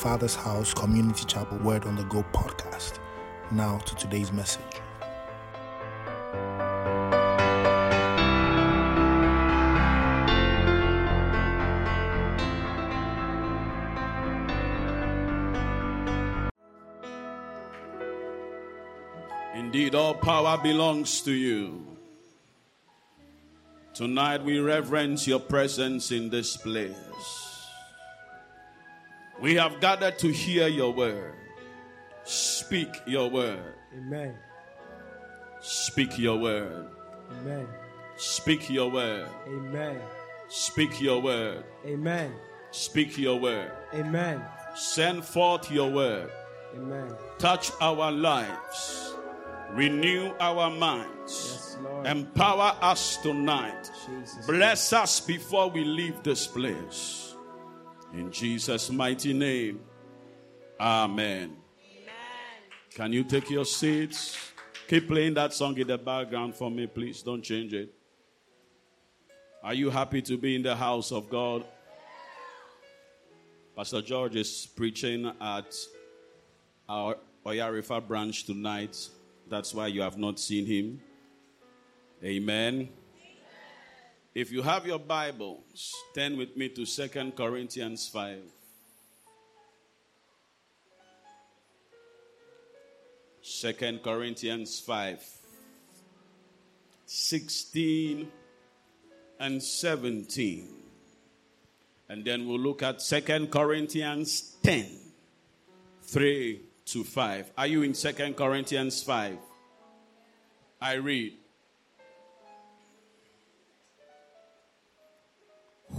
Father's House Community Chapel Word on the Go podcast. Now to today's message. Indeed, all power belongs to you. Tonight we reverence your presence in this place. We have gathered to hear your word. Speak your word. Amen. Speak your word. Amen. Speak your word. Amen. Speak your word. Amen. Speak your word. Amen. Send forth your word. Amen. Touch our lives. Renew our minds. Yes, Empower us tonight. Jesus. Bless us before we leave this place. In Jesus' mighty name. Amen. Can you take your seats? Keep playing that song in the background for me, please. Don't change it. Are you happy to be in the house of God? Pastor George is preaching at our Oyarifa branch tonight. That's why you have not seen him. Amen. If you have your Bibles, turn with me to Second Corinthians 5. Second Corinthians 5. 16 and 17. And then we'll look at Second Corinthians 10. 3 to 5. Are you in Second Corinthians 5? I read.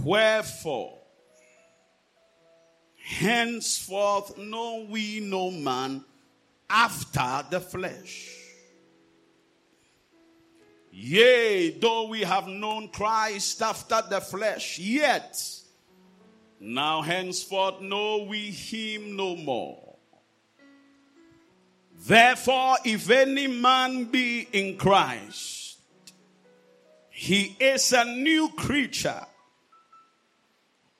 Wherefore, henceforth know we no man after the flesh. Yea, though we have known Christ after the flesh, yet now henceforth know we him no more. Therefore, if any man be in Christ, he is a new creature.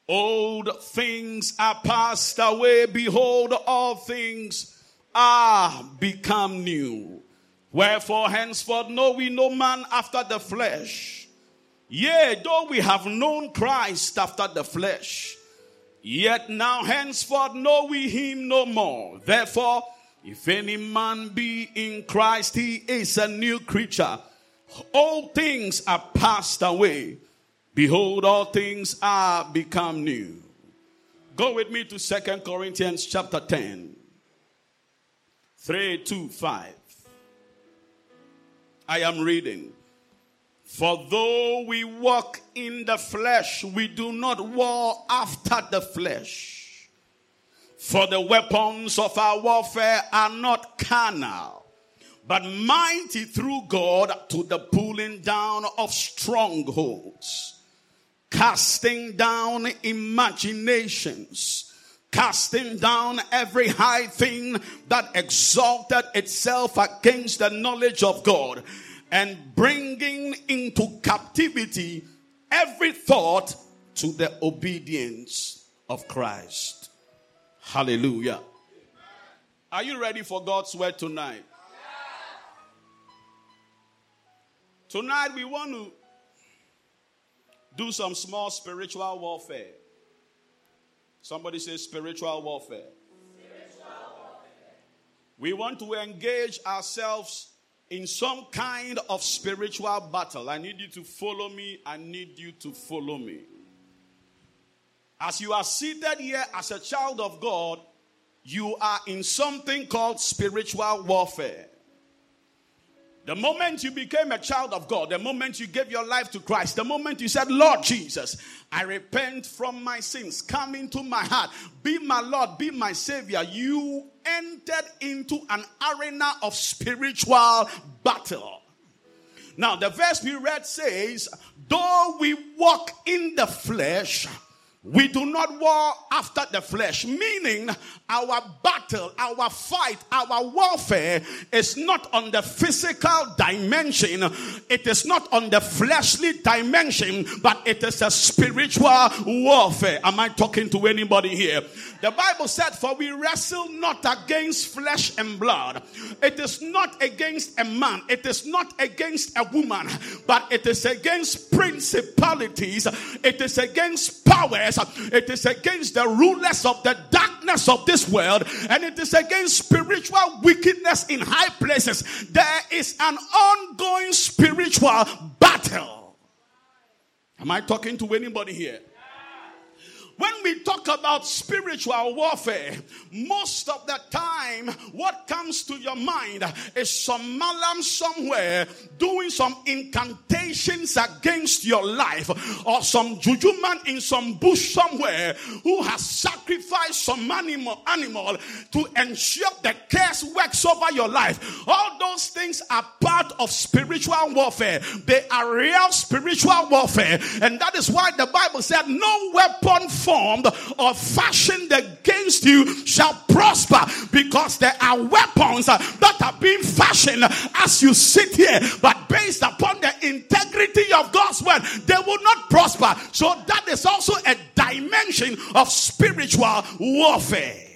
Old things are passed away. Behold, all things are become new. Wherefore, henceforth, know we no man after the flesh. Yea, though we have known Christ after the flesh, yet now henceforth know we him no more. Therefore, if any man be in Christ, he is a new creature. All things are passed away. Behold, all things are become new. Go with me to Second Corinthians chapter 10. 3 to 5. I am reading. For though we walk in the flesh, we do not war after the flesh. For the weapons of our warfare are not carnal, but mighty through God to the pulling down of strongholds, casting down imaginations, casting down every high thing that exalted itself against the knowledge of God, and bringing into captivity every thought to the obedience of Christ. Hallelujah. Are you ready for God's word tonight? Tonight we want to do some small spiritual warfare. Somebody says spiritual warfare. We want to engage ourselves in some kind of spiritual battle. I need you to follow me. I need you to follow me. As you are seated here as a child of God, you are in something called spiritual warfare. The moment you became a child of God, the moment you gave your life to Christ, the moment you said, Lord Jesus, I repent from my sins, come into my heart, be my Lord, be my Savior, you entered into an arena of spiritual battle. Now, the verse we read says, Though we walk in the flesh, We do not war after the flesh, meaning our battle, our fight, our warfare is not on the physical dimension. It is not on the fleshly dimension, but it is a spiritual warfare. Am I talking to anybody here? The Bible said, For we wrestle not against flesh and blood. It is not against a man, it is not against a woman, but it is against principalities, it is against powers, it is against the rulers of the darkness of this world, and it is against spiritual wickedness in high places. There is an ongoing spiritual battle. Am I talking to anybody here? When we talk about spiritual warfare, most of the time, what comes to your mind is some malam somewhere doing some incantations against your life, or some juju man in some bush somewhere who has sacrificed some animal, animal to ensure the curse works over your life. All those things are part of spiritual warfare. They are real spiritual warfare, and that is why the Bible said, "No weapon." formed or fashioned against you shall prosper because there are weapons uh, that are being fashioned as you sit here, but based upon the integrity of God's word, they will not prosper. So that is also a dimension of spiritual warfare.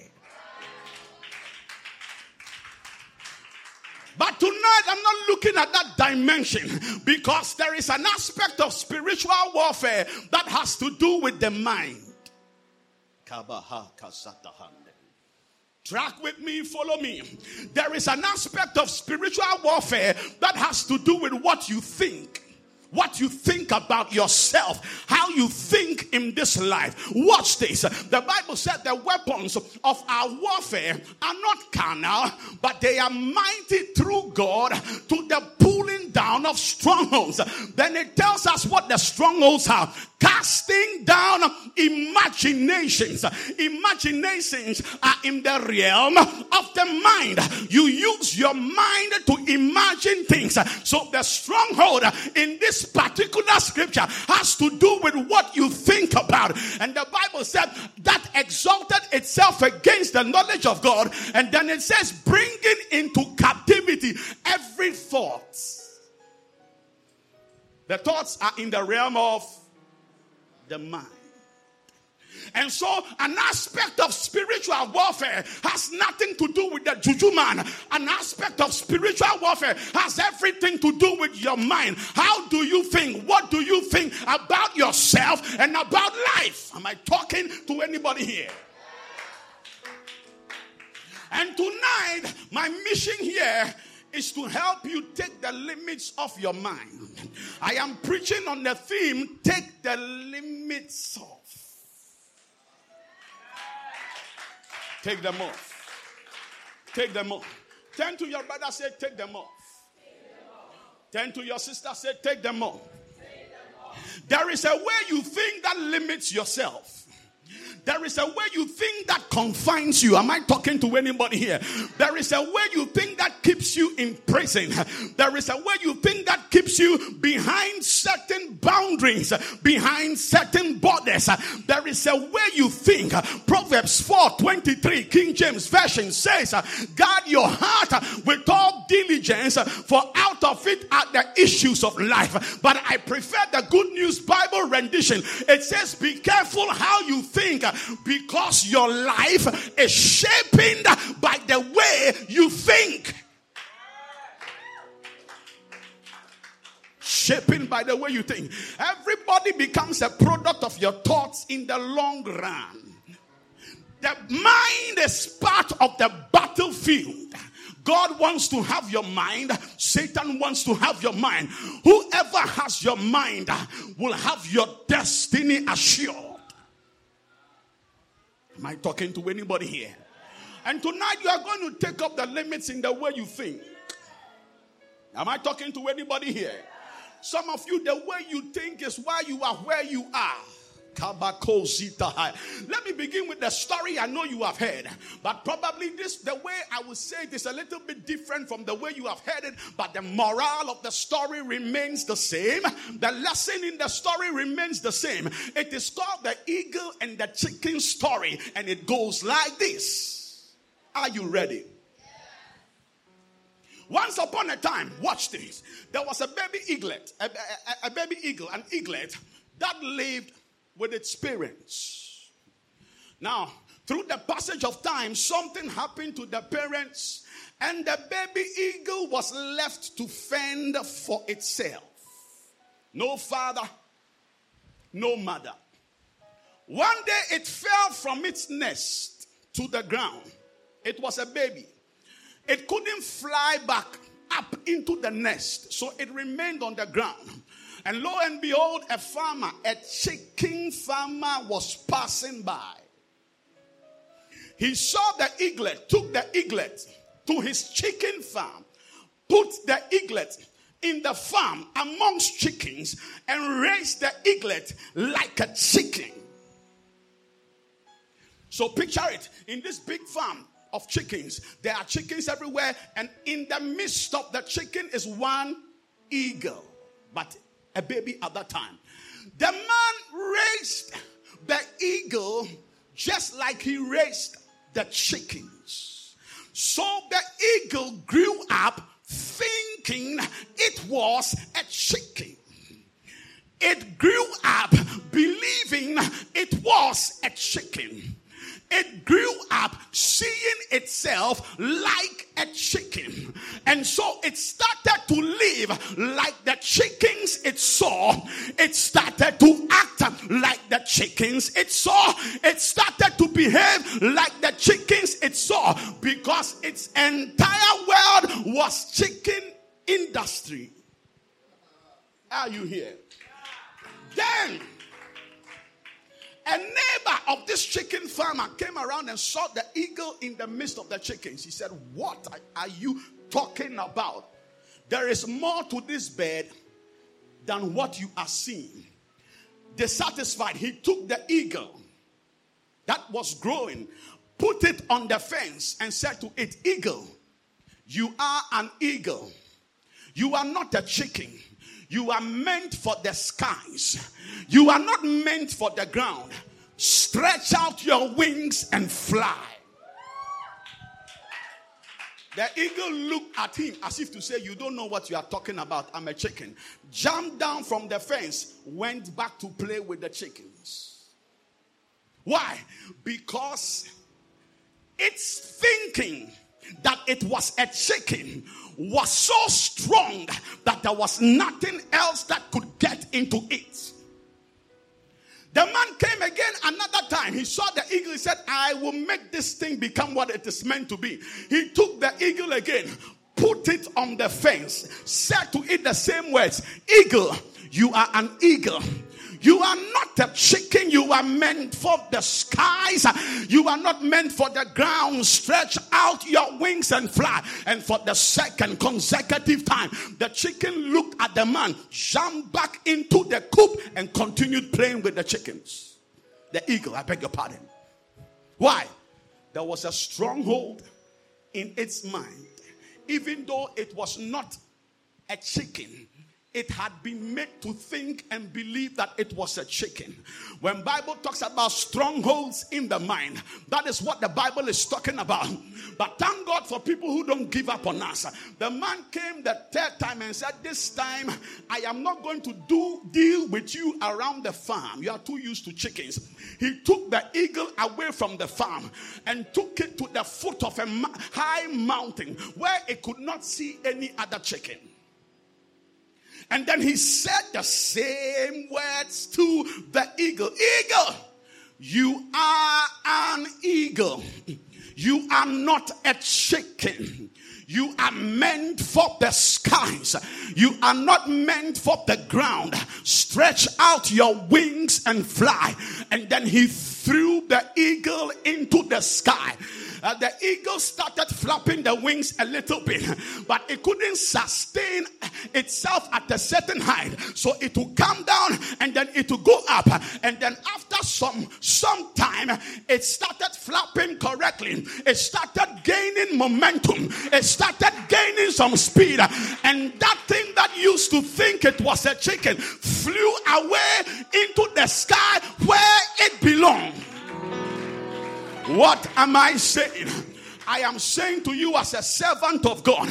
But tonight I'm not looking at that dimension because there is an aspect of spiritual warfare that has to do with the mind. Track with me, follow me. There is an aspect of spiritual warfare that has to do with what you think what you think about yourself, how you think in this life. Watch this. The Bible said the weapons of our warfare are not carnal, but they are mighty through God to the pulling down of strongholds. Then it tells us what the strongholds are casting down imaginations. Imaginations are in the realm of the mind. You use your mind to imagine things. So the stronghold in this particular scripture has to do with what you think about. And the Bible said that exalted itself against the knowledge of God. And then it says, bringing into captivity every thought. The thoughts are in the realm of the mind. And so, an aspect of spiritual warfare has nothing to do with the juju man. An aspect of spiritual warfare has everything to do with your mind. How do you think? What do you think about yourself and about life? Am I talking to anybody here? And tonight, my mission here is to help you take the limits of your mind. I am preaching on the theme take the limits off. Take them off. Take them off. Turn to your brother, say, take them off. Turn to your sister, say, take them off. There is a way you think that limits yourself. There is a way you think that confines you. Am I talking to anybody here? There is a way you think that keeps you in prison. There is a way you think that keeps you behind certain boundaries, behind certain borders. There is a way you think. Proverbs 4 23, King James Version says, Guard your heart with all diligence, for out of it are the issues of life. But I prefer the Good News Bible rendition. It says, Be careful how you think Uh, because your life is shaped by the way you think. Shaping by the way you think. Everybody becomes a product of your thoughts in the long run. The mind is part of the battlefield. God wants to have your mind. Satan wants to have your mind. Whoever has your mind will have your destiny assured. Am I talking to anybody here? And tonight you are going to take up the limits in the way you think. Am I talking to anybody here? Some of you, the way you think is why you are where you are. Let me begin with the story I know you have heard, but probably this the way I will say it is a little bit different from the way you have heard it, but the moral of the story remains the same. The lesson in the story remains the same. It is called the eagle and the chicken story, and it goes like this. Are you ready? Once upon a time, watch this. There was a baby eaglet, a, a, a baby eagle, an eaglet that lived with its parents. Now, through the passage of time, something happened to the parents, and the baby eagle was left to fend for itself. No father, no mother. One day it fell from its nest to the ground. It was a baby. It couldn't fly back up into the nest, so it remained on the ground. And lo and behold, a farmer, a chicken farmer, was passing by. He saw the eaglet, took the eaglet to his chicken farm, put the eaglet in the farm amongst chickens, and raised the eaglet like a chicken. So picture it in this big farm of chickens. There are chickens everywhere, and in the midst of the chicken is one eagle. But a baby at that time. The man raised the eagle just like he raised the chickens. So the eagle grew up thinking it was a chicken. It grew up believing it was a chicken. It grew up seeing itself like a chicken. And so it started to live like the chickens it saw. It started to act like the chickens it saw. It started to behave like the chickens it saw because its entire world was chicken industry. Are you here? Then a neighbor of this chicken farmer came around and saw the eagle in the midst of the chickens. He said, What are you talking about? There is more to this bird than what you are seeing. Dissatisfied, he took the eagle that was growing, put it on the fence, and said to it, Eagle, you are an eagle. You are not a chicken. You are meant for the skies. You are not meant for the ground. Stretch out your wings and fly. The eagle looked at him as if to say, You don't know what you are talking about. I'm a chicken. Jumped down from the fence, went back to play with the chickens. Why? Because it's thinking that it was a chicken was so strong that there was nothing else that could get into it. The man came again another time. He saw the eagle. He said, I will make this thing become what it is meant to be. He took the eagle again, put it on the fence, said to it the same words Eagle, you are an eagle. You are not a chicken. You are meant for the skies. You are not meant for the ground. Stretch out your wings and fly. And for the second consecutive time, the chicken looked at the man, jumped back into the coop, and continued playing with the chickens. The eagle, I beg your pardon. Why? There was a stronghold in its mind. Even though it was not a chicken, it had been made to think and believe that it was a chicken. When Bible talks about strongholds in the mind, that is what the Bible is talking about. But thank God for people who don't give up on us. The man came the third time and said, "This time I am not going to do deal with you around the farm. You are too used to chickens." He took the eagle away from the farm and took it to the foot of a high mountain where it could not see any other chicken. And then he said the same words to the eagle Eagle, you are an eagle. You are not a chicken. You are meant for the skies. You are not meant for the ground. Stretch out your wings and fly. And then he threw the eagle into the sky. Uh, the eagle started flapping the wings a little bit, but it couldn't sustain itself at a certain height. So it will come down and then it will go up. And then after some some time, it started flapping correctly. It started gaining momentum. It started gaining some speed. And that thing that used to think it was a chicken flew away into the sky where it belonged. What am I saying? I am saying to you as a servant of God,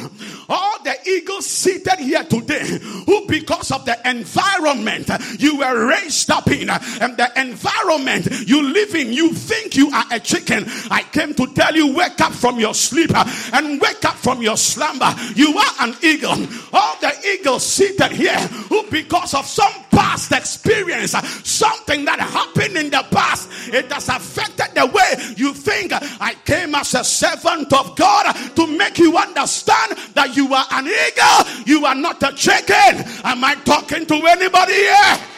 all the eagles seated here today, who because of the environment you were raised up in, and the environment you live in, you think you are a chicken. I came to tell you, wake up from your sleep and wake up from your slumber. You are an eagle. All the eagles seated here, who because of some past experience, something that happened in the past, it has affected the way you think. I came as a servant of God to make you understand that you are an eagle, you are not a chicken. Am I talking to anybody here?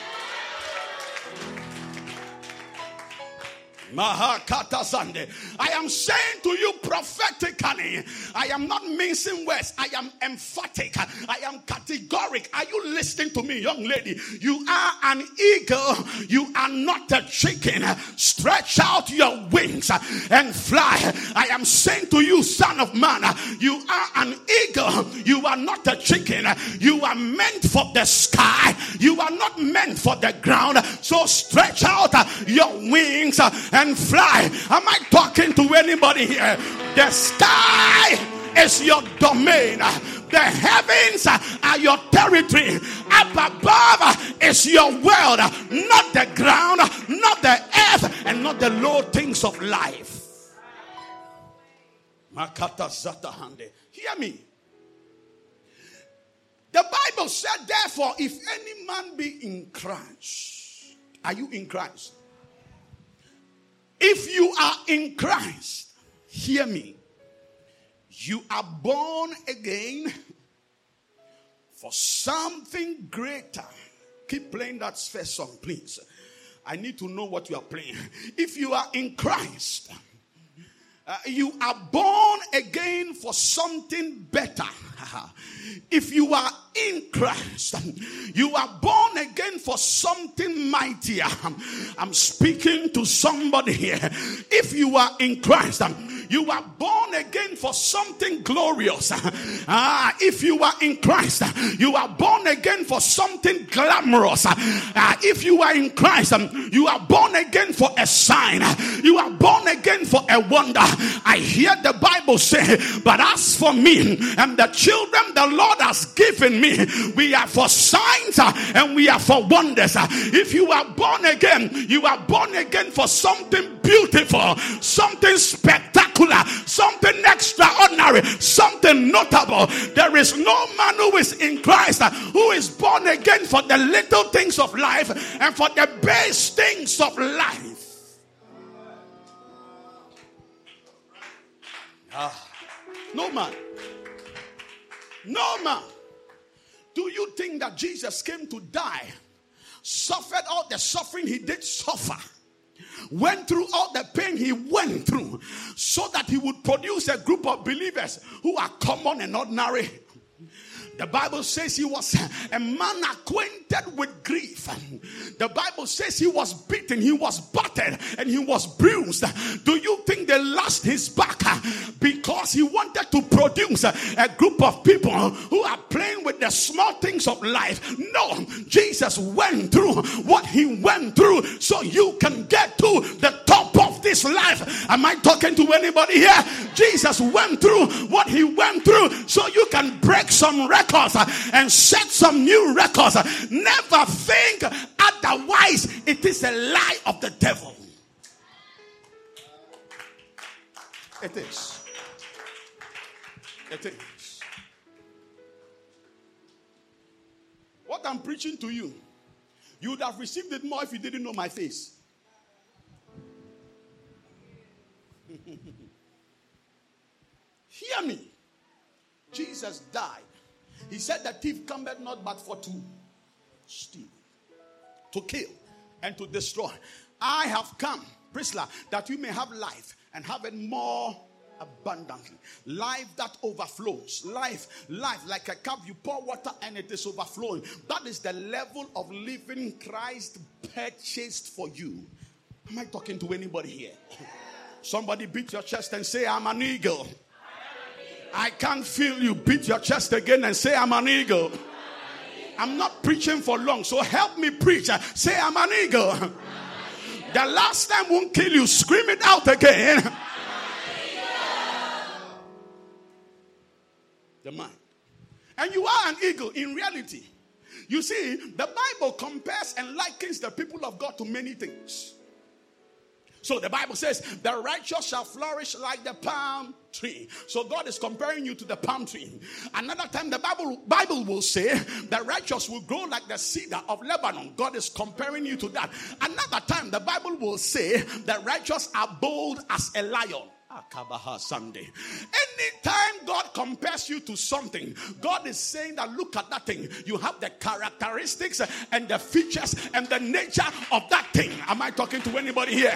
I am saying to you prophetically, I am not mincing words, I am emphatic, I am categoric. Are you listening to me, young lady? You are an eagle, you are not a chicken. Stretch out your wings and fly. I am saying to you, son of man, you are an eagle, you are not a chicken. You are meant for the sky, you are not meant for the ground. So stretch out your wings and fly. Am I talking to anybody here? The sky is your domain. The heavens are your territory. Up above is your world, not the ground, not the earth, and not the low things of life. Makata Zatahande. Hear me. The Bible said, therefore, if any man be in Christ, are you in Christ? If you are in Christ, hear me. You are born again for something greater. Keep playing that first song, please. I need to know what you are playing. If you are in Christ, uh, you are born again for something better. if you are in Christ, you are born again for something mightier. I'm speaking to somebody here. If you are in Christ, you are born again for something glorious. Ah, if you are in Christ, you are born again for something glamorous. Ah, if you are in Christ, you are born again for a sign. You are born again for a wonder. I hear the Bible say, but as for me and the children the Lord has given me, we are for signs and we are for wonders. If you are born again, you are born again for something beautiful, something spectacular, something extraordinary, something notable. There is no man who is in Christ who is born again for the little things of life and for the base things of life. Ah, no man. No man. Do you think that Jesus came to die, suffered all the suffering he did suffer? Went through all the pain he went through so that he would produce a group of believers who are common and ordinary the Bible says he was a man acquainted with grief. The Bible says he was beaten, he was battered, and he was bruised. Do you think they lost his back because he wanted to produce a group of people who are playing with the small things of life? No, Jesus went through what he went through so you can get to the top of this life. Am I talking to anybody here? Jesus went through what he went through so you can break some records records uh, and set some new records. Uh, never think otherwise. It is a lie of the devil. It is. It is. What I'm preaching to you, you would have received it more if you didn't know my face. Hear me. Jesus died he said, The thief cometh not but for to steal, to kill, and to destroy. I have come, Priscilla, that you may have life and have it more abundantly. Life that overflows. Life, life like a cup, you pour water and it is overflowing. That is the level of living Christ purchased for you. Am I talking to anybody here? Somebody beat your chest and say, I'm an eagle. I can't feel you. Beat your chest again and say, I'm an eagle. I'm not preaching for long, so help me preach. Say, I'm an eagle. The last time won't kill you. Scream it out again. The mind. And you are an eagle in reality. You see, the Bible compares and likens the people of God to many things. So the Bible says, the righteous shall flourish like the palm tree. So God is comparing you to the palm tree. Another time the Bible, Bible will say, the righteous will grow like the cedar of Lebanon. God is comparing you to that. Another time the Bible will say, the righteous are bold as a lion. Akabaha Sunday. Anytime God compares you to something, God is saying that look at that thing. You have the characteristics and the features and the nature of that thing. Am I talking to anybody here?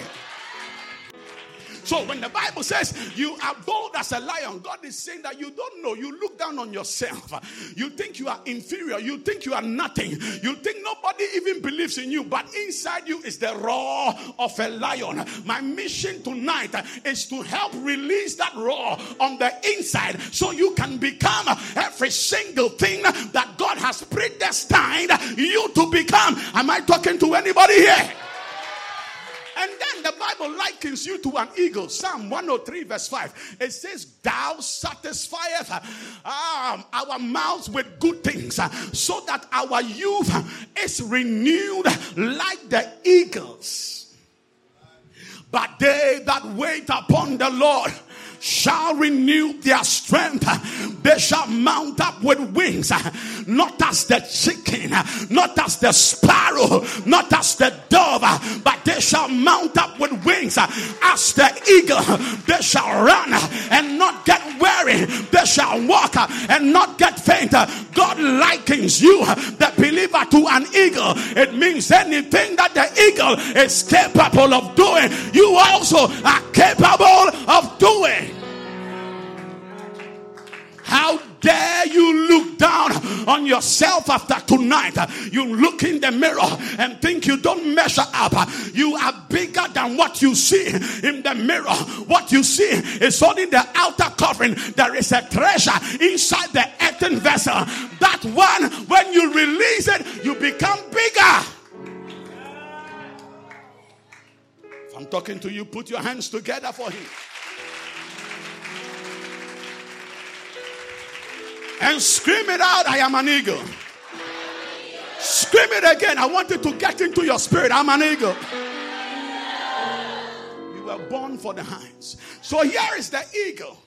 So when the Bible says you are bold as a lion, God is saying that you don't know. You look down on yourself. You think you are inferior. You think you are nothing. You think nobody even believes in you. But inside you is the roar of a lion. My mission tonight is to help release that roar on the inside so you can become every single thing that God has predestined you to become. Am I talking to anybody here? And then the Bible likens you to an eagle. Psalm 103, verse 5. It says, Thou satisfieth um, our mouths with good things, so that our youth is renewed like the eagles. But they that wait upon the Lord, shall renew their strength. They shall mount up with wings, not as the chicken, not as the sparrow, not as the dove, but they shall mount up with wings as the eagle. They shall run and not get weary. They shall walk and not get faint. God likens you, the believer, to an eagle. It means anything that the eagle is capable of doing, you also are capable of on yourself after tonight? You look in the mirror and think you don't measure up. You are bigger than what you see in the mirror. What you see is only the outer covering. There is a treasure inside the earthen vessel. That one, when you release it, you become bigger. If I'm talking to you, put your hands together for him. And scream it out I am an eagle. Scream it again. I want you to get into your spirit. I'm an eagle. You were born for the hinds. So here is the eagle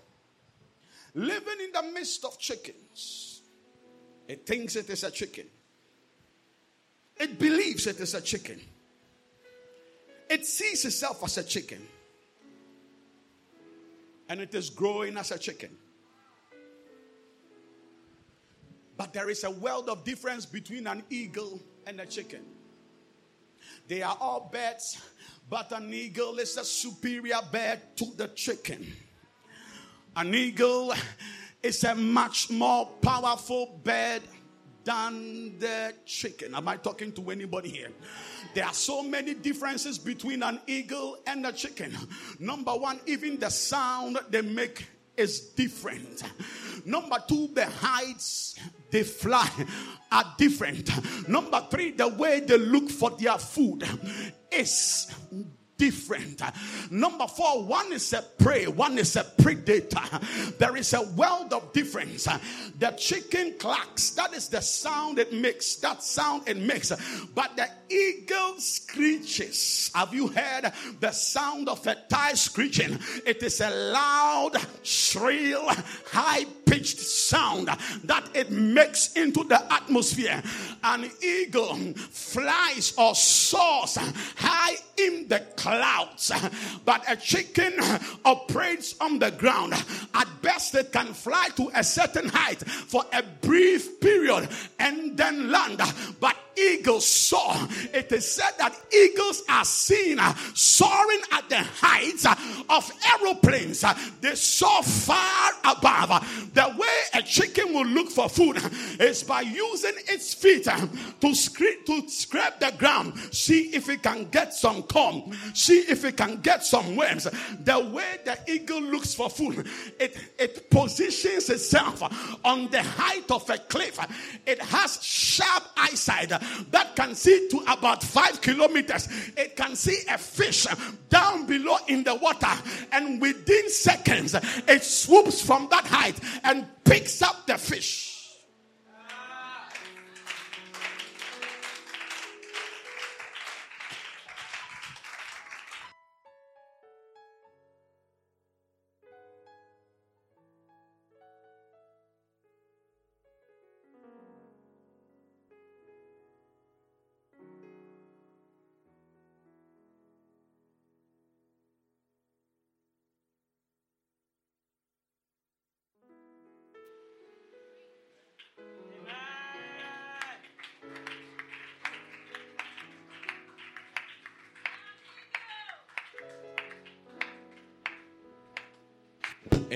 living in the midst of chickens. It thinks it is a chicken, it believes it is a chicken, it sees itself as a chicken, and it is growing as a chicken. But there is a world of difference between an eagle and a chicken. They are all birds, but an eagle is a superior bird to the chicken. An eagle is a much more powerful bird than the chicken. Am I talking to anybody here? There are so many differences between an eagle and a chicken. Number one, even the sound they make is different. Number two, the heights they fly are different. Number three, the way they look for their food is different. Number four, one is a prey, one is a predator. There is a world of difference. The chicken clacks, that is the sound it makes, that sound it makes. But the eagle screeches. Have you heard the sound of a tie screeching? It is a loud, shrill, high pitched sound that it makes into the atmosphere. An eagle flies or soars high in the clouds, but a chicken operates on the ground. At best, it can fly to a certain height for a brief period and then land. But eagles saw. It is said that eagles are seen uh, soaring at the heights uh, of aeroplanes. Uh, They soar far above. The way a chicken will look for food is by using its feet to scrape, to scrape the ground, see if it can get some corn, see if it can get some worms. The way the eagle looks for food, it, it positions itself on the height of a cliff. It has sharp eyesight that can see to about five kilometers. It can see a fish down below in the water, and within seconds, it swoops from that height and picks up the fish.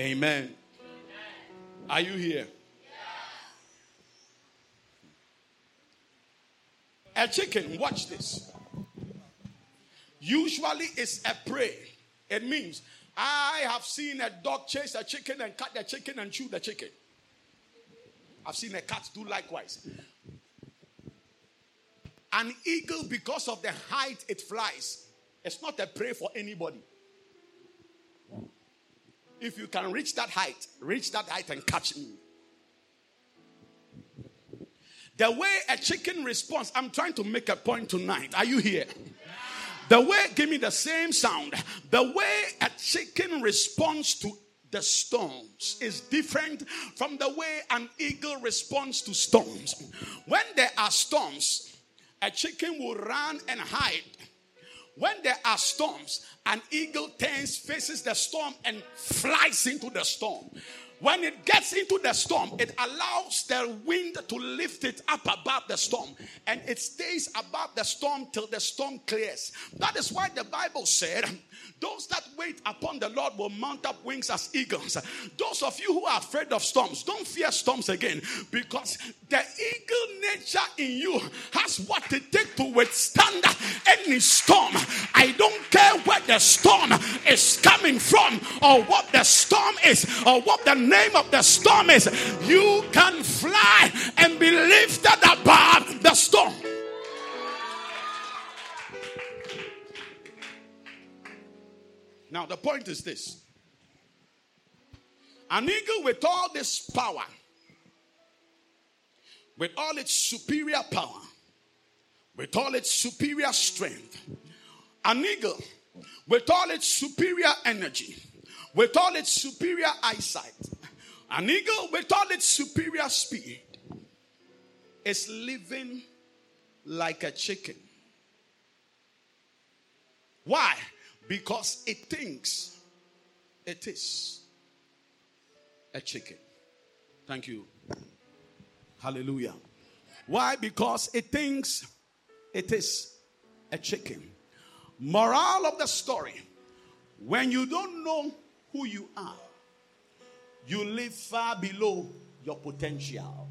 Amen. Are you here? A chicken, watch this. Usually it's a prey. It means I have seen a dog chase a chicken and cut the chicken and chew the chicken. I've seen a cat do likewise. An eagle, because of the height it flies, it's not a prey for anybody. If you can reach that height, reach that height and catch me. The way a chicken responds, I'm trying to make a point tonight. Are you here? The way, give me the same sound. The way a chicken responds to the storms is different from the way an eagle responds to storms. When there are storms, a chicken will run and hide. When there are storms, an eagle turns, faces the storm, and flies into the storm. When it gets into the storm, it allows the wind to lift it up above the storm and it stays above the storm till the storm clears. That is why the Bible said, Those that wait upon the Lord will mount up wings as eagles. Those of you who are afraid of storms, don't fear storms again because the eagle nature in you has what it takes to withstand any storm. I don't care where the storm is coming from or what the storm is or what the name of the storm is. You can fly and be lifted above the storm. Now, the point is this an eagle with all this power, with all its superior power, with all its superior strength, an eagle with all its superior energy, with all its superior eyesight, an eagle with all its superior speed is living like a chicken. Why? Because it thinks it is a chicken. Thank you. Hallelujah. Why? Because it thinks it is a chicken. Moral of the story when you don't know who you are, you live far below your potential.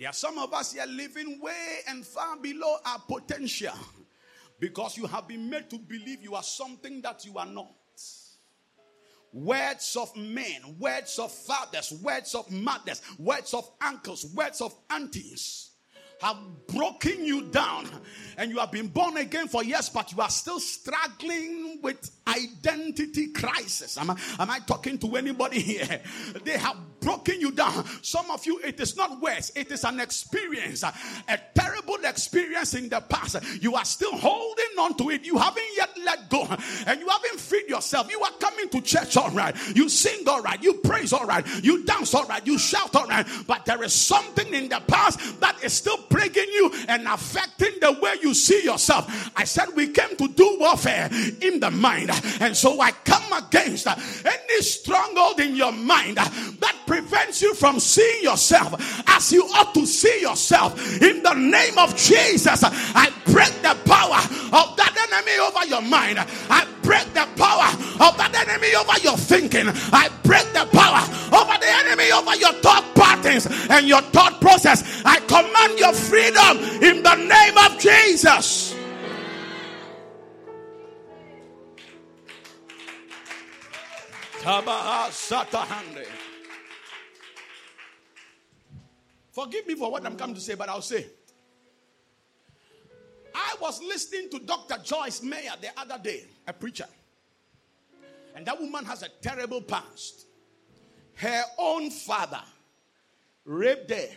There are some of us here living way and far below our potential because you have been made to believe you are something that you are not. Words of men, words of fathers, words of mothers, words of uncles, words of aunties have broken you down and you have been born again for years but you are still struggling with identity crisis am I, am I talking to anybody here they have broken you down. Some of you it is not words it is an experience a terrible experience in the past. You are still holding on to it. You haven't yet let go and you haven't freed yourself. You are coming to church all right. You sing all right. You praise all right. You dance all right. You shout all right. But there is something in the past that is still plaguing you and affecting the way you see yourself. I said we came to do warfare in the mind. And so I come against any stronghold in your mind that prevents you from seeing yourself as you ought to see yourself? In the name of Jesus, I break the power of that enemy over your mind. I break the power of that enemy over your thinking. I break the power over the enemy over your thought patterns and your thought process. I command your freedom in the name of Jesus. Forgive me for what I'm coming to say, but I'll say. I was listening to Dr. Joyce Meyer the other day, a preacher. And that woman has a terrible past. Her own father raped her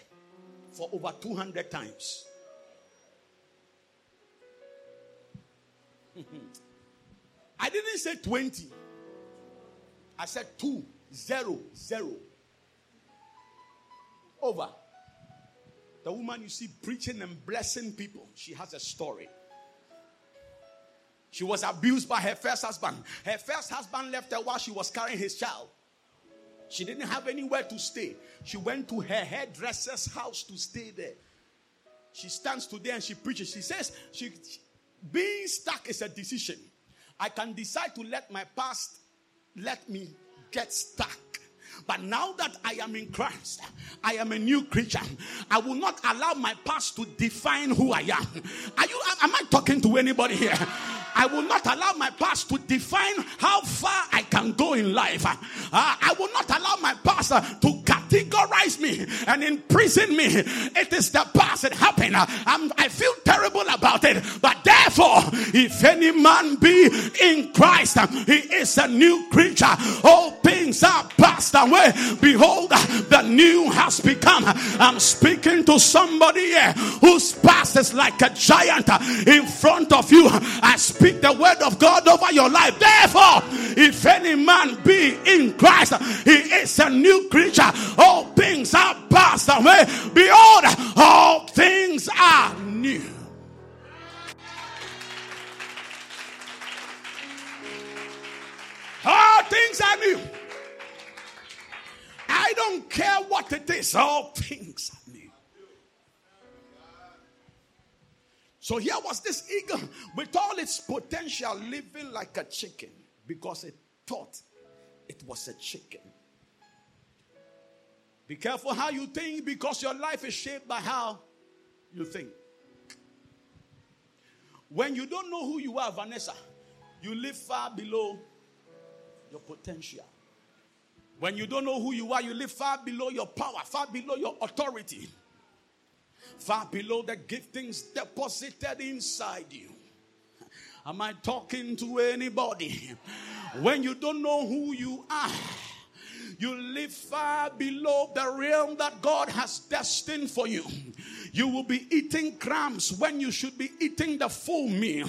for over 200 times. I didn't say 20. I said two, zero, zero. Over. The woman you see preaching and blessing people, she has a story. She was abused by her first husband. Her first husband left her while she was carrying his child. She didn't have anywhere to stay. She went to her hairdresser's house to stay there. She stands today and she preaches. She says, she, being stuck is a decision. I can decide to let my past let me get stuck. But now that I am in Christ, I am a new creature. I will not allow my past to define who I am. Are you am I talking to anybody here? I will not allow my past to define how far I can go in life. Uh, I will not allow my past uh, to categorize me and imprison me. It is the past that happened. Uh, i feel terrible about it. But therefore, if any man be in Christ, he is a new creature. All things are passed away. Behold, the new has become. I'm speaking to somebody here whose past is like a giant in front of you. I speak the word of God over your life. Therefore, if any man be in Christ, he is a new creature. All things are passed away. Behold, all things are new. All things are new. I don't care what it is, all things are new. So here was this eagle with all its potential living like a chicken because it thought it was a chicken. Be careful how you think because your life is shaped by how you think. When you don't know who you are, Vanessa, you live far below your potential. When you don't know who you are, you live far below your power, far below your authority, far below the giftings deposited inside you. Am I talking to anybody? When you don't know who you are, you live far below the realm that God has destined for you. You will be eating crumbs when you should be eating the full meal.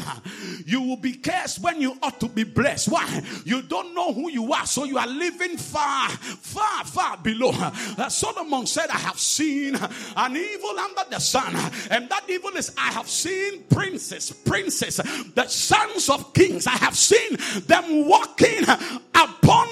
You will be cursed when you ought to be blessed. Why? You don't know who you are, so you are living far, far, far below. Uh, Solomon said, I have seen an evil under the sun, and that evil is I have seen princes, princes, the sons of kings. I have seen them walking upon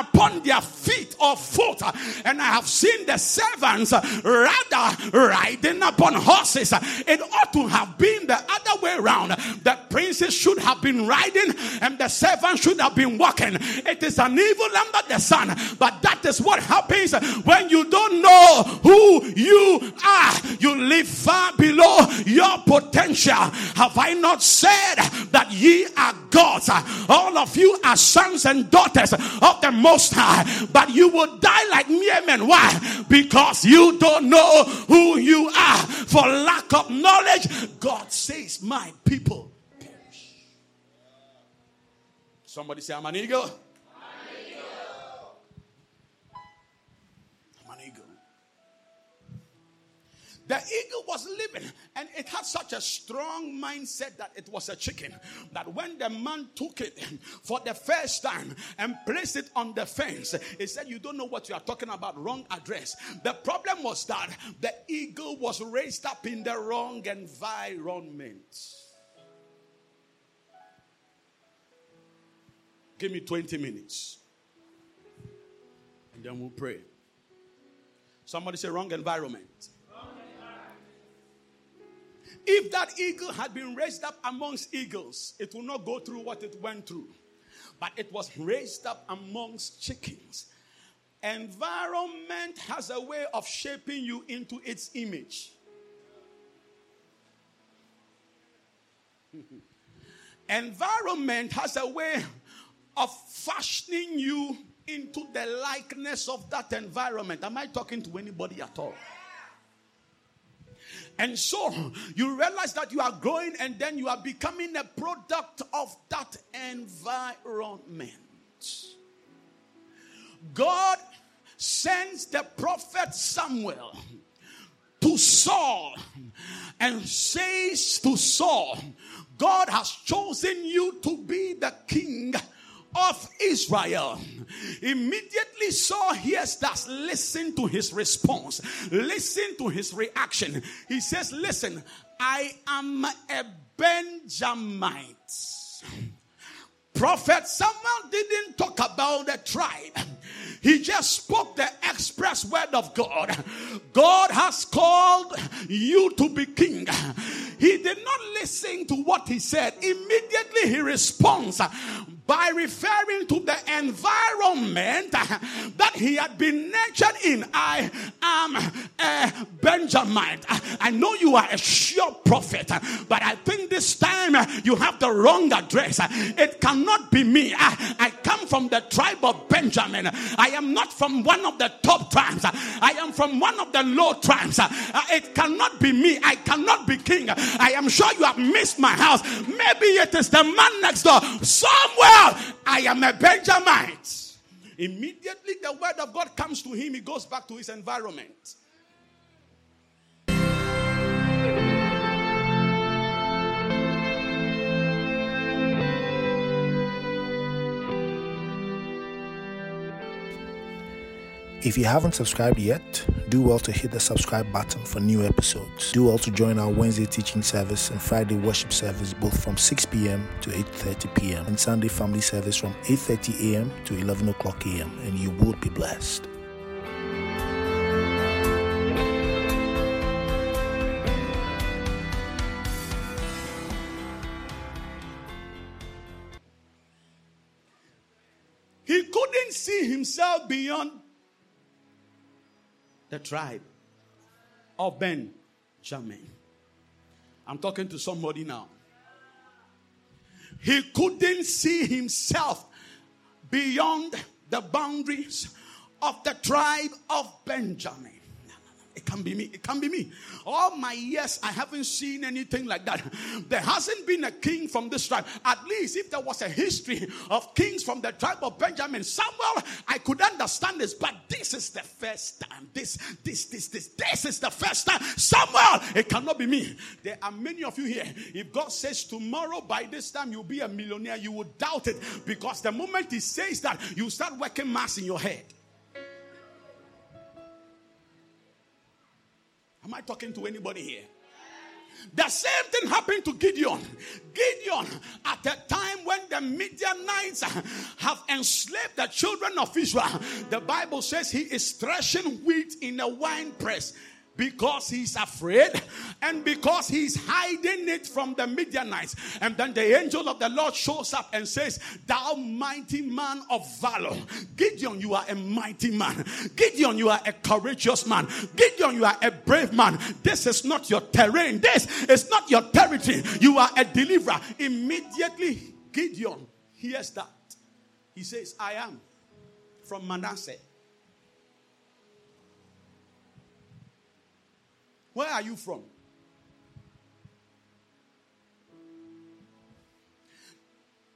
upon their feet or foot, and I have seen the servants uh, rather riding upon horses. It ought to have been the other way around. The princes should have been riding and the servants should have been walking. It is an evil under the sun, but that is what happens when you don't know who you are. You live far below your potential. Have I not said that ye are gods? All of you are sons and daughters of the Most High, but you will die like mere men. Why? Because you don't know who you are. For lack of knowledge, God says, My people perish. Somebody say, I'm an eagle. The eagle was living and it had such a strong mindset that it was a chicken. That when the man took it for the first time and placed it on the fence, he said, You don't know what you are talking about, wrong address. The problem was that the eagle was raised up in the wrong environment. Give me 20 minutes. And then we'll pray. Somebody say wrong environment. If that eagle had been raised up amongst eagles, it will not go through what it went through. But it was raised up amongst chickens. Environment has a way of shaping you into its image. Environment has a way of fashioning you into the likeness of that environment. Am I talking to anybody at all? And so you realize that you are growing and then you are becoming a product of that environment. God sends the prophet Samuel to Saul and says to Saul, God has chosen you to be the king of Israel. Immediately Saul hears that. Listen to his response. Listen to his reaction. He says, Listen, I am a Benjamite. Prophet Samuel didn't talk about the tribe. He just spoke the express word of God. God has called you to be king. He did not listen to what he said. Immediately he responds by referring to the environment that he had been nurtured in. I am a Benjamite. I know you are a sure prophet, but I think this time you have the wrong address. It cannot be me. I, I come from the tribe of Benjamin. I am not from one of the top tribes. I am from one of the low tribes. It cannot be me. I cannot be king. I am sure you have missed my house. Maybe it is the man next door. Somewhere I am a Benjamite. Immediately the word of God comes to him, he goes back to his environment. If you haven't subscribed yet, do well to hit the subscribe button for new episodes. Do well to join our Wednesday teaching service and Friday worship service both from 6 p.m. to 8:30 p.m. and Sunday family service from 8:30 a.m. to 11 o'clock a.m. and you will be blessed. The tribe of Benjamin. I'm talking to somebody now. He couldn't see himself beyond the boundaries of the tribe of Benjamin. It can be me. It can be me. All my years, I haven't seen anything like that. There hasn't been a king from this tribe. At least if there was a history of kings from the tribe of Benjamin, Samuel, I could understand this. But this is the first time. This, this, this, this, this is the first time. Samuel, it cannot be me. There are many of you here. If God says tomorrow by this time you'll be a millionaire, you will doubt it because the moment He says that, you start working mass in your head. Am I talking to anybody here? The same thing happened to Gideon. Gideon, at the time when the Midianites have enslaved the children of Israel, the Bible says he is threshing wheat in a wine press because he's afraid and because he's hiding it from the Midianites. And then the angel of the Lord shows up and says, Thou mighty man of valor. Gideon, you are a mighty man. Gideon, you are a courageous man. Gideon, you are a brave man. This is not your terrain. This is not your territory. You are a deliverer. Immediately, Gideon hears that. He says, I am from Manasseh. Where are you from?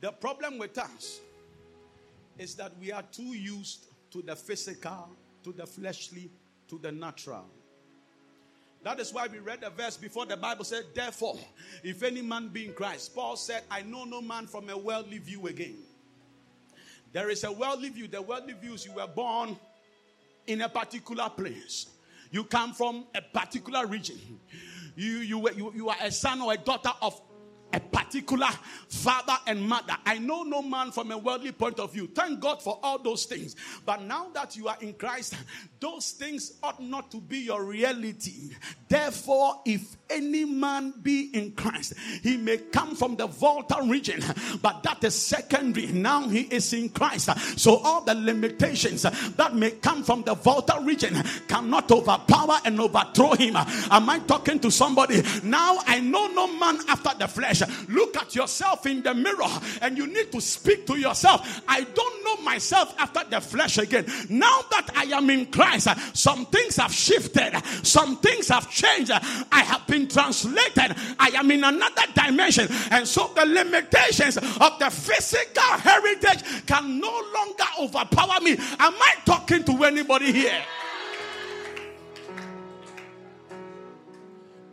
The problem with us is that we are too used to the physical, to the fleshly, to the natural. That is why we read the verse before the Bible said, Therefore, if any man be in Christ, Paul said, I know no man from a worldly view again. There is a worldly view. The worldly view is you were born in a particular place. You come from a particular region. You, you, you, you are a son or a daughter of a particular father and mother. I know no man from a worldly point of view. Thank God for all those things. But now that you are in Christ, those things ought not to be your reality. Therefore, if any man be in Christ, he may come from the Volta region, but that is secondary. Now he is in Christ. So all the limitations that may come from the Volta region cannot overpower and overthrow him. Am I talking to somebody? Now I know no man after the flesh. Look at yourself in the mirror and you need to speak to yourself. I don't know myself after the flesh again. Now that I am in Christ, some things have shifted, some things have changed. I have been translated. I am in another dimension. And so the limitations of the physical heritage can no longer overpower me. Am I talking to anybody here?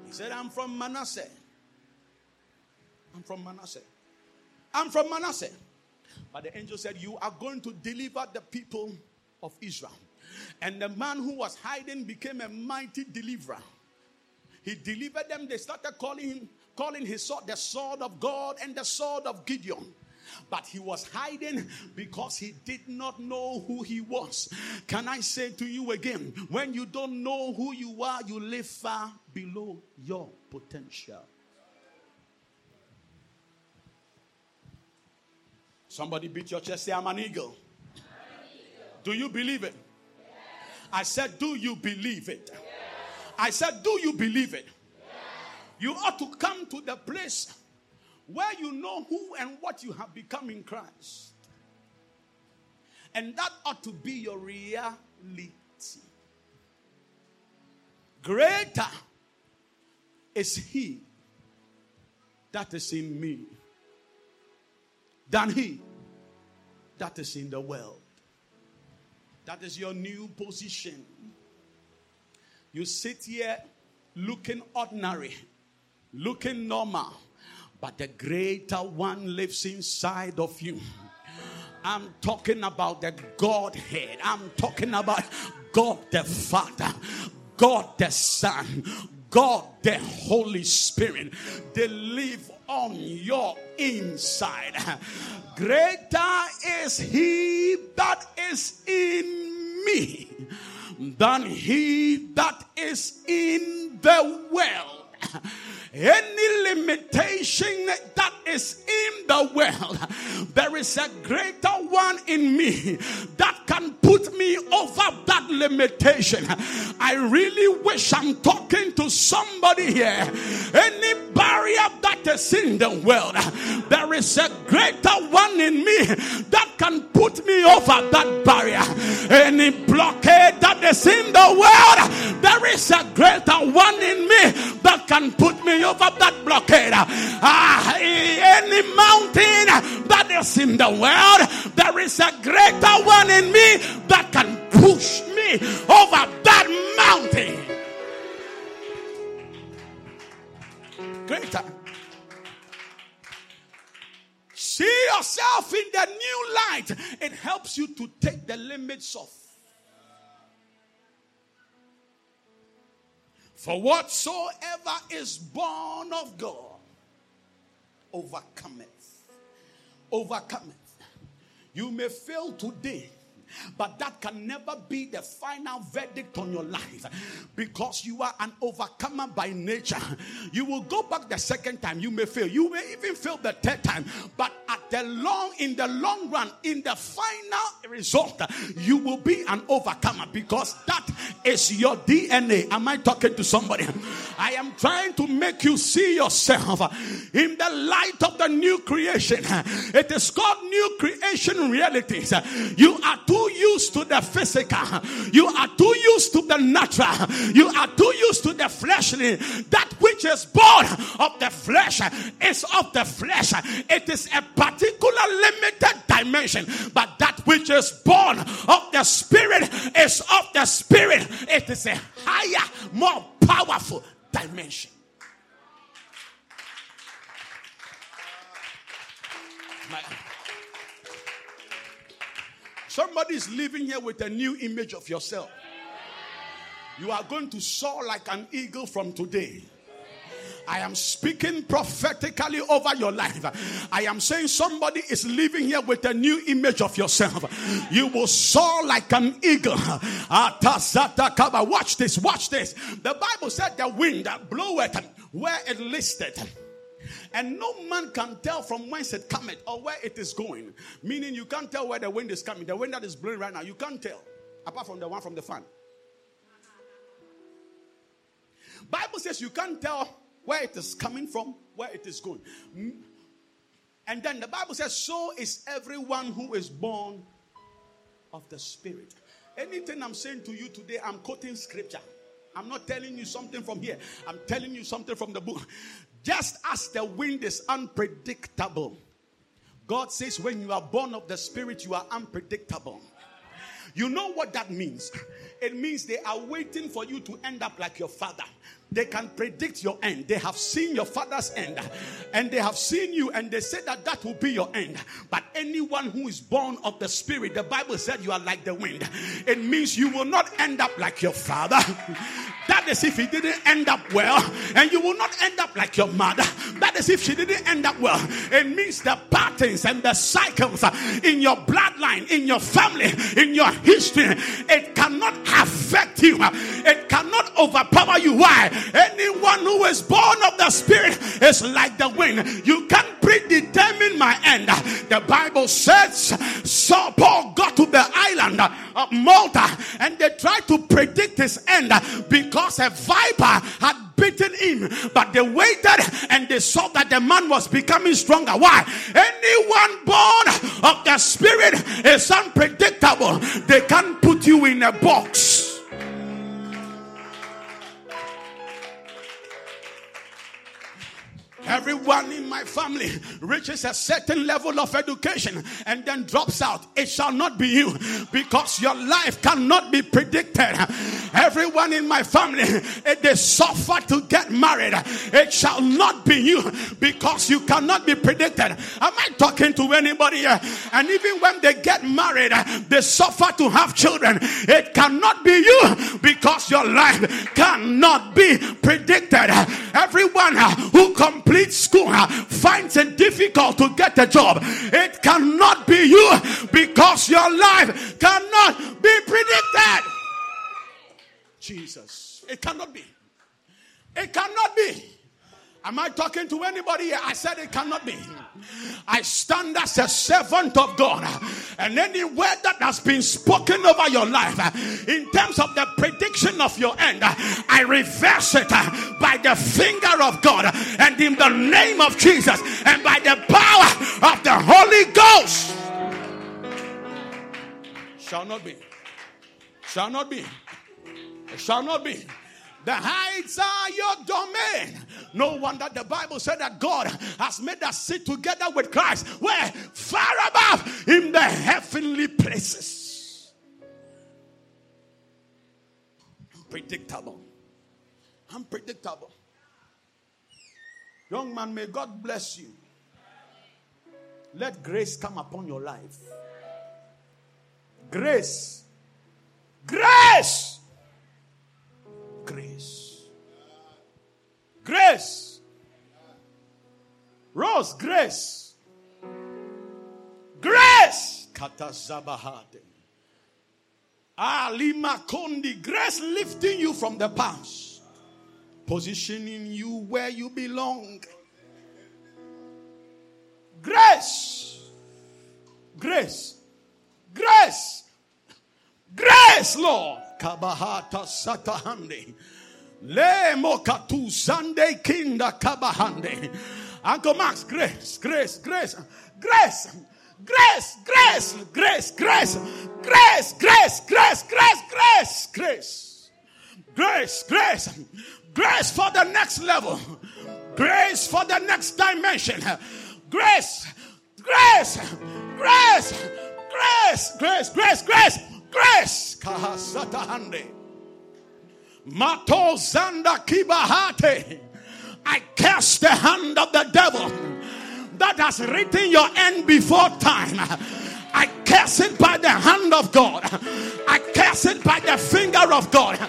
He said, I'm from Manasseh. I'm from Manasseh. I'm from Manasseh. But the angel said, You are going to deliver the people of Israel. And the man who was hiding became a mighty deliverer. He delivered them. They started calling him, calling his sword the sword of God and the sword of Gideon. But he was hiding because he did not know who he was. Can I say to you again, when you don't know who you are, you live far below your potential. Somebody beat your chest, say, I'm an eagle. Do you believe it? I said, Do you believe it? I said, Do you believe it? You ought to come to the place where you know who and what you have become in Christ. And that ought to be your reality. Greater is He that is in me than He that is in the world. That is your new position. You sit here looking ordinary, looking normal, but the greater one lives inside of you. I'm talking about the Godhead. I'm talking about God the Father, God the Son, God the Holy Spirit. They live on your inside. Greater is He that is in me than he that is in the world. Any limitation that is in the world, there is a greater one in me that me over that limitation. I really wish I'm talking to somebody here. Any barrier that is in the world, there is a greater one in me that can put me over that barrier. Any blockade that is in the world, there is a greater one in me that can put me over that blockade. Ah, any mountain that is in the world, there is a greater one in me that can push me over that mountain. Greater. See yourself in the new light. It helps you to take the limits off. For whatsoever is born of God overcometh. Overcometh. You may fail today but that can never be the final verdict on your life because you are an overcomer by nature. You will go back the second time, you may fail. You may even fail the third time, but at the long, in the long run, in the final result, you will be an overcomer because that is your DNA. Am I talking to somebody? I am trying to make you see yourself in the light of the new creation. It is called new creation realities. You are too too used to the physical. You are too used to the natural. You are too used to the fleshly. That which is born of the flesh is of the flesh. It is a particular limited dimension. But that which is born of the spirit is of the spirit. It is a higher, more powerful dimension. My, Somebody is living here with a new image of yourself. You are going to soar like an eagle from today. I am speaking prophetically over your life. I am saying somebody is living here with a new image of yourself. You will soar like an eagle. Watch this, watch this. The Bible said the wind bloweth where it listed. And no man can tell from whence it cometh or where it is going. Meaning you can't tell where the wind is coming. The wind that is blowing right now, you can't tell. Apart from the one from the fan. Bible says you can't tell where it is coming from, where it is going. Mm. And then the Bible says, so is everyone who is born of the Spirit. Anything I'm saying to you today, I'm quoting scripture. I'm not telling you something from here. I'm telling you something from the book. Just as the wind is unpredictable, God says, when you are born of the Spirit, you are unpredictable. You know what that means? It means they are waiting for you to end up like your father. They can predict your end. They have seen your father's end and they have seen you and they say that that will be your end. But anyone who is born of the spirit, the Bible said you are like the wind. It means you will not end up like your father. That is if he didn't end up well, and you will not end up like your mother. That is if she didn't end up well. It means the patterns and the cycles in your bloodline, in your family, in your history, it cannot affect you. It cannot overpower you. Why? Anyone who is born of the Spirit is like the wind. You can't predetermine my end. The Bible says, so Paul got to the island of Malta and they tried to predict his end because a viper had bitten him. But they waited and they saw that the man was becoming stronger. Why? Anyone born of the Spirit is unpredictable. They can't put you in a box. Everyone in my family reaches a certain level of education and then drops out. It shall not be you because your life cannot be predicted. Everyone in my family, they suffer to get married, it shall not be you because you cannot be predicted. Am I talking to anybody here? And even when they get married, they suffer to have children. It cannot be you because your life cannot be predicted. Everyone who completes complete school uh, finds it difficult to get a job, it cannot be you because your life cannot be predicted. Jesus. It cannot be. It cannot be. Am I talking to anybody here? I said it cannot be. I stand as a servant of God, and any word that has been spoken over your life in terms of the prediction of your end, I reverse it by the finger of God and in the name of Jesus and by the power of the Holy Ghost. Shall not be. Shall not be. Shall not be. The heights are your domain. No wonder the Bible said that God has made us sit together with Christ. Where? Far above in the heavenly places. Unpredictable. Unpredictable. Young man, may God bless you. Let grace come upon your life. Grace. Grace grace. Grace. Rose, grace. Grace. Katazabahate. Alima Kondi. Grace lifting you from the past, positioning you where you belong. Grace. Grace. Grace. Grace, Lord. Kabahata satahande. Le mokatu sande kinda kabahande. Uncle Max, grace, grace, grace, grace, grace, grace, grace, grace, grace, grace, grace, grace, grace, grace, grace, grace, grace for the next level, grace for the next dimension, grace, grace, grace, grace, grace, grace, grace, grace. Mato zanda kibahate. I cast the hand of the devil that has written your end before time. I cast it by the hand of God. I cast it by the finger of God.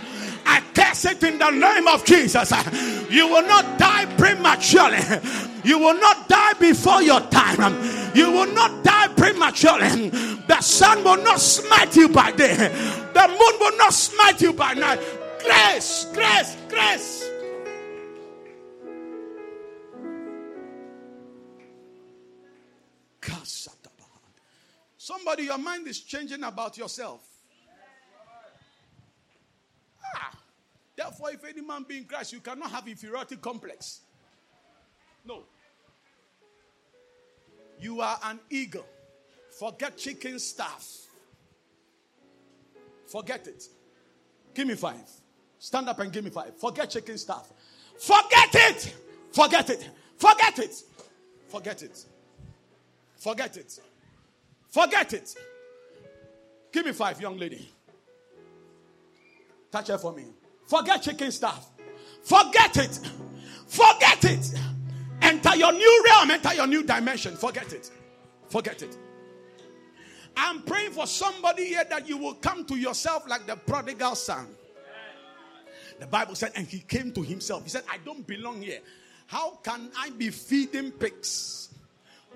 I curse it in the name of Jesus. You will not die prematurely. You will not die before your time. You will not die prematurely. The sun will not smite you by day. The moon will not smite you by night. Grace, grace, grace. Somebody, your mind is changing about yourself. Therefore, if any man be in Christ, you cannot have inferiority complex. No. You are an eagle. Forget chicken stuff. Forget it. Give me five. Stand up and give me five. Forget chicken stuff. Forget it. Forget it. Forget it. Forget it. Forget it. Forget it. Give me five, young lady. Touch her for me. Forget chicken stuff. Forget it. Forget it. Enter your new realm, enter your new dimension. Forget it. Forget it. I'm praying for somebody here that you will come to yourself like the prodigal son. The Bible said, and he came to himself. He said, I don't belong here. How can I be feeding pigs?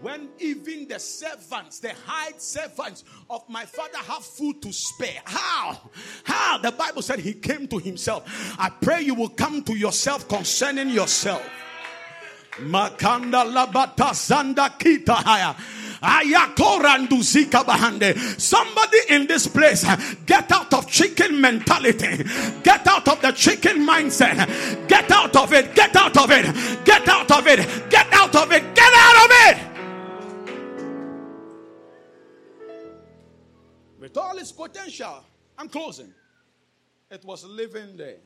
When even the servants, the high servants of my father have food to spare. How? How? The Bible said he came to himself. I pray you will come to yourself concerning yourself. Makanda labata sanda kita haya. Somebody in this place, get out of chicken mentality. Get out of the chicken mindset. Get out of it. Get out of it. Get out of it. Get out of it. Get out of it. With all its potential. I'm closing. It was living there.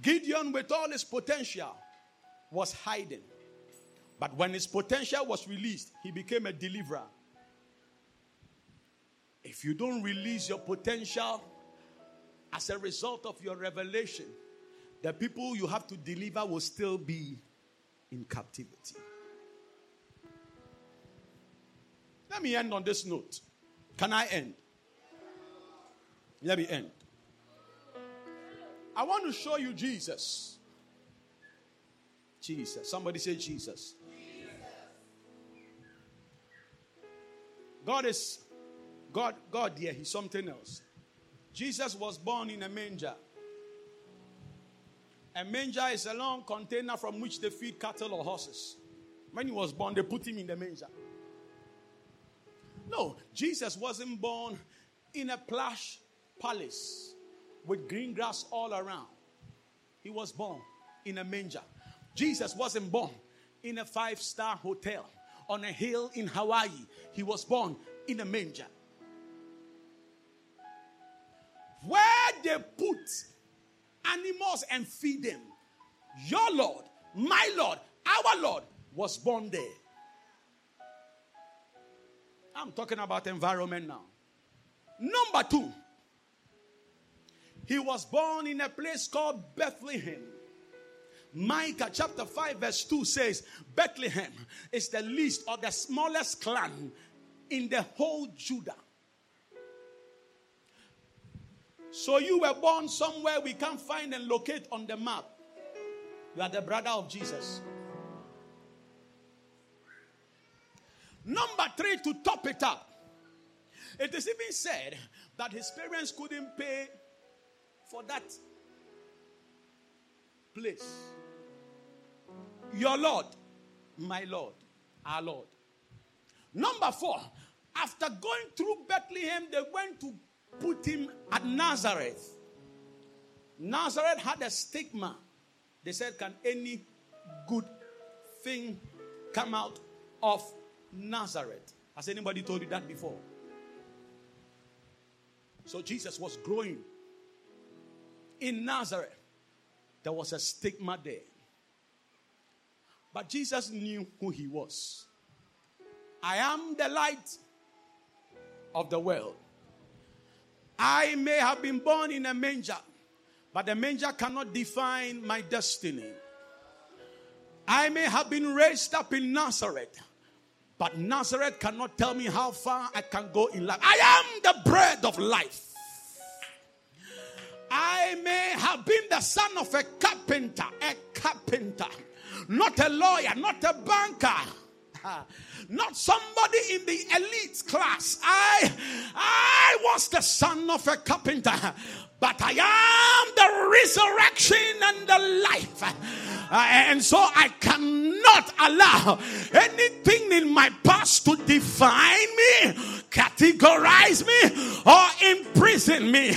Gideon, with all his potential, was hiding. But when his potential was released, he became a deliverer. If you don't release your potential as a result of your revelation, the people you have to deliver will still be in captivity. Let me end on this note. Can I end? Let me end. I want to show you Jesus. Jesus. Somebody say Jesus. Jesus. God is God, God, yeah, he's something else. Jesus was born in a manger. A manger is a long container from which they feed cattle or horses. When he was born, they put him in the manger. No, Jesus wasn't born in a plush palace with green grass all around. He was born in a manger. Jesus wasn't born in a five star hotel on a hill in Hawaii. He was born in a manger. Where they put animals and feed them, your Lord, my Lord, our Lord was born there. I'm talking about environment now. Number two, he was born in a place called Bethlehem. Micah chapter 5, verse 2 says, Bethlehem is the least or the smallest clan in the whole Judah. So you were born somewhere we can't find and locate on the map. You are the brother of Jesus. Number three, to top it up, it is even said that his parents couldn't pay for that place. Your Lord, my Lord, our Lord. Number four, after going through Bethlehem, they went to put him at Nazareth. Nazareth had a stigma. They said, Can any good thing come out of Nazareth. Has anybody told you that before? So Jesus was growing. In Nazareth, there was a stigma there. But Jesus knew who he was. I am the light of the world. I may have been born in a manger, but the manger cannot define my destiny. I may have been raised up in Nazareth, but Nazareth cannot tell me how far I can go in life. I am the bread of life. I may have been the son of a carpenter, a carpenter, not a lawyer, not a banker not somebody in the elite class. I I was the son of a carpenter, but I am the resurrection and the life. Uh, and so I cannot allow anything in my past to define me, categorize me, or imprison me.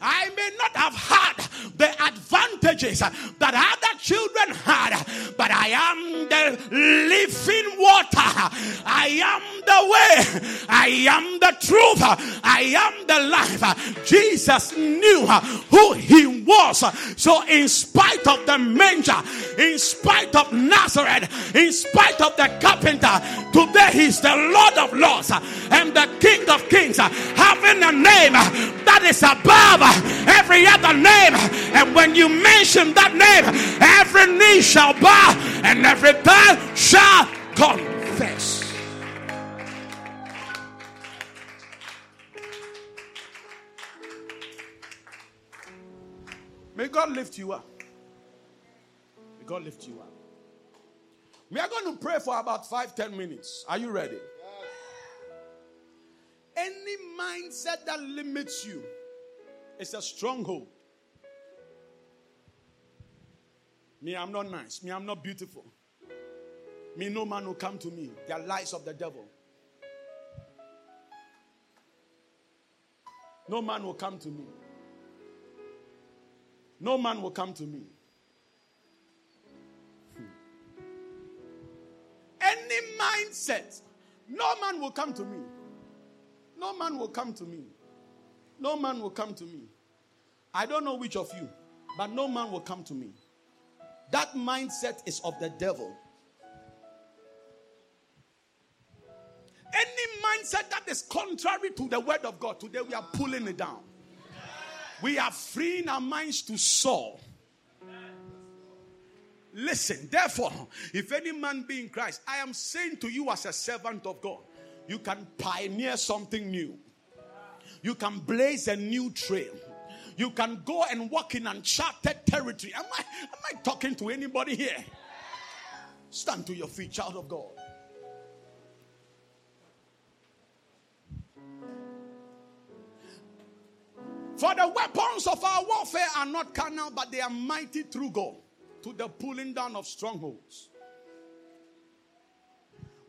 I may not have had the advantages that other children had, but I am the living water. I am the way. I am the truth. I am the life. Jesus knew who he was. So, in spite of the manger, in spite of Nazareth, in spite of the carpenter, today he's the Lord of Lords and the King of Kings, having a name that is above every other name. And when you mention that name, every knee shall bow and every tongue shall confess. May God lift you up. May God lift you up. We are going to pray for about five, ten minutes. Are you ready? Any mindset that limits you is a stronghold. Me, I'm not nice. Me, I'm not beautiful. Me, no man will come to me. They are lies of the devil. No man will come to me. No man will come to me. Hmm. Any mindset, no man will come to me. No man will come to me. No man will come to me. I don't know which of you, but no man will come to me. That mindset is of the devil. Any mindset that is contrary to the word of God, today we are pulling it down. We are freeing our minds to soar. Listen, therefore, if any man be in Christ, I am saying to you as a servant of God, you can pioneer something new. You can blaze a new trail. You can go and walk in uncharted territory. Am I, am I talking to anybody here? Stand to your feet, child of God. For the weapons of our warfare are not carnal, but they are mighty through God to the pulling down of strongholds.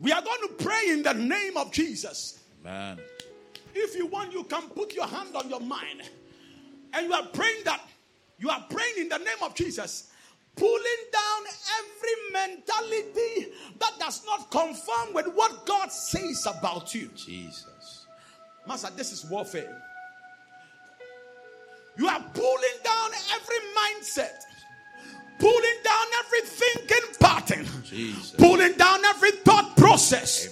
We are going to pray in the name of Jesus. Man. If you want, you can put your hand on your mind and you are praying that you are praying in the name of Jesus, pulling down every mentality that does not conform with what God says about you. Jesus. Master, this is warfare. You are pulling down every mindset, pulling down every thinking pattern, Jesus. pulling down every thought process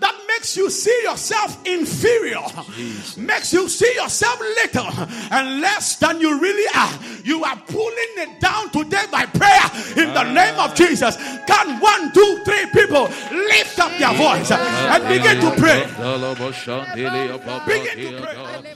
that makes you see yourself inferior, Jesus. makes you see yourself little and less than you really are. You are pulling it down today by prayer in the name of Jesus. Can one, two, three people lift up their voice and begin to pray? Begin to pray.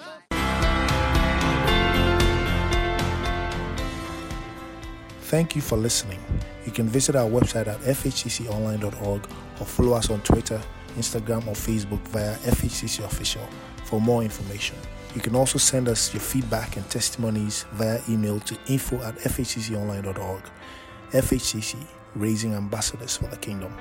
Thank you for listening. You can visit our website at fhcconline.org or follow us on Twitter, Instagram, or Facebook via FHCC Official for more information. You can also send us your feedback and testimonies via email to info at fhcconline.org. FHCC, raising ambassadors for the kingdom.